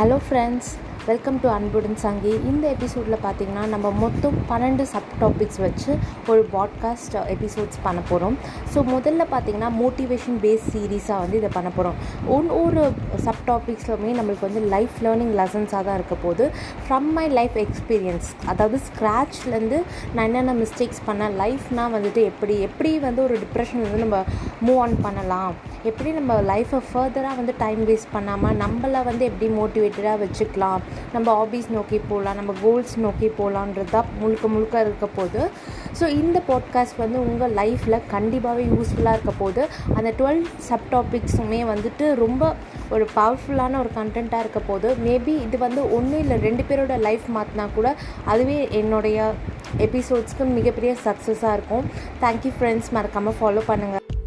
Hello friends welcome to அன்புடன் சங்கி இந்த எபிசோடில் பார்த்தீங்கன்னா நம்ம மொத்தம் பன்னெண்டு சப் டாபிக்ஸ் வச்சு ஒரு பாட்காஸ்ட் எபிசோட்ஸ் பண்ண போகிறோம் ஸோ முதல்ல பார்த்தீங்கன்னா மோட்டிவேஷன் பேஸ் சீரீஸாக வந்து இதை பண்ண போகிறோம் ஒன் ஒரு சப் டாபிக்ஸ்லுமே நம்மளுக்கு வந்து லைஃப் லேர்னிங் லெசன்ஸாக தான் இருக்க போது ஃப்ரம் மை லைஃப் எக்ஸ்பீரியன்ஸ் அதாவது ஸ்க்ராட்ச்லேருந்து நான் என்னென்ன மிஸ்டேக்ஸ் பண்ணேன் லைஃப்னால் வந்துட்டு எப்படி எப்படி வந்து ஒரு டிப்ரெஷன்லேருந்து நம்ம மூவ் ஆன் பண்ணலாம். எப்படி நம்ம லைஃப்பை ஃபர்தராக வந்து டைம் வேஸ்ட் பண்ணாமல் நம்மளை வந்து எப்படி மோட்டிவேட்டடாக வச்சுக்கலாம்? நம்ம ஹாபீஸ் நோக்கி போகலாம் நம்ம கோல்ஸ் நோக்கி போகலான்றது தான் முழுக்க முழுக்க இருக்க போது. ஸோ இந்த பாட்காஸ்ட் வந்து உங்கள் லைஃப்பில் கண்டிப்பாகவே யூஸ்ஃபுல்லாக இருக்க போது அந்த டுவெல் சப் டாபிக்ஸுமே வந்துட்டு ரொம்ப ஒரு பவர்ஃபுல்லான ஒரு கண்டென்ட்டாக இருக்க போது மேபி இது வந்து ஒன்று இல்லை ரெண்டு பேரோட லைஃப் மாற்றினா கூட அதுவே என்னுடைய எபிசோட்ஸ்க்கு மிகப்பெரிய சக்ஸஸாக இருக்கும். தேங்க்யூ ஃப்ரெண்ட்ஸ் மறக்காமல் ஃபாலோ பண்ணுங்கள்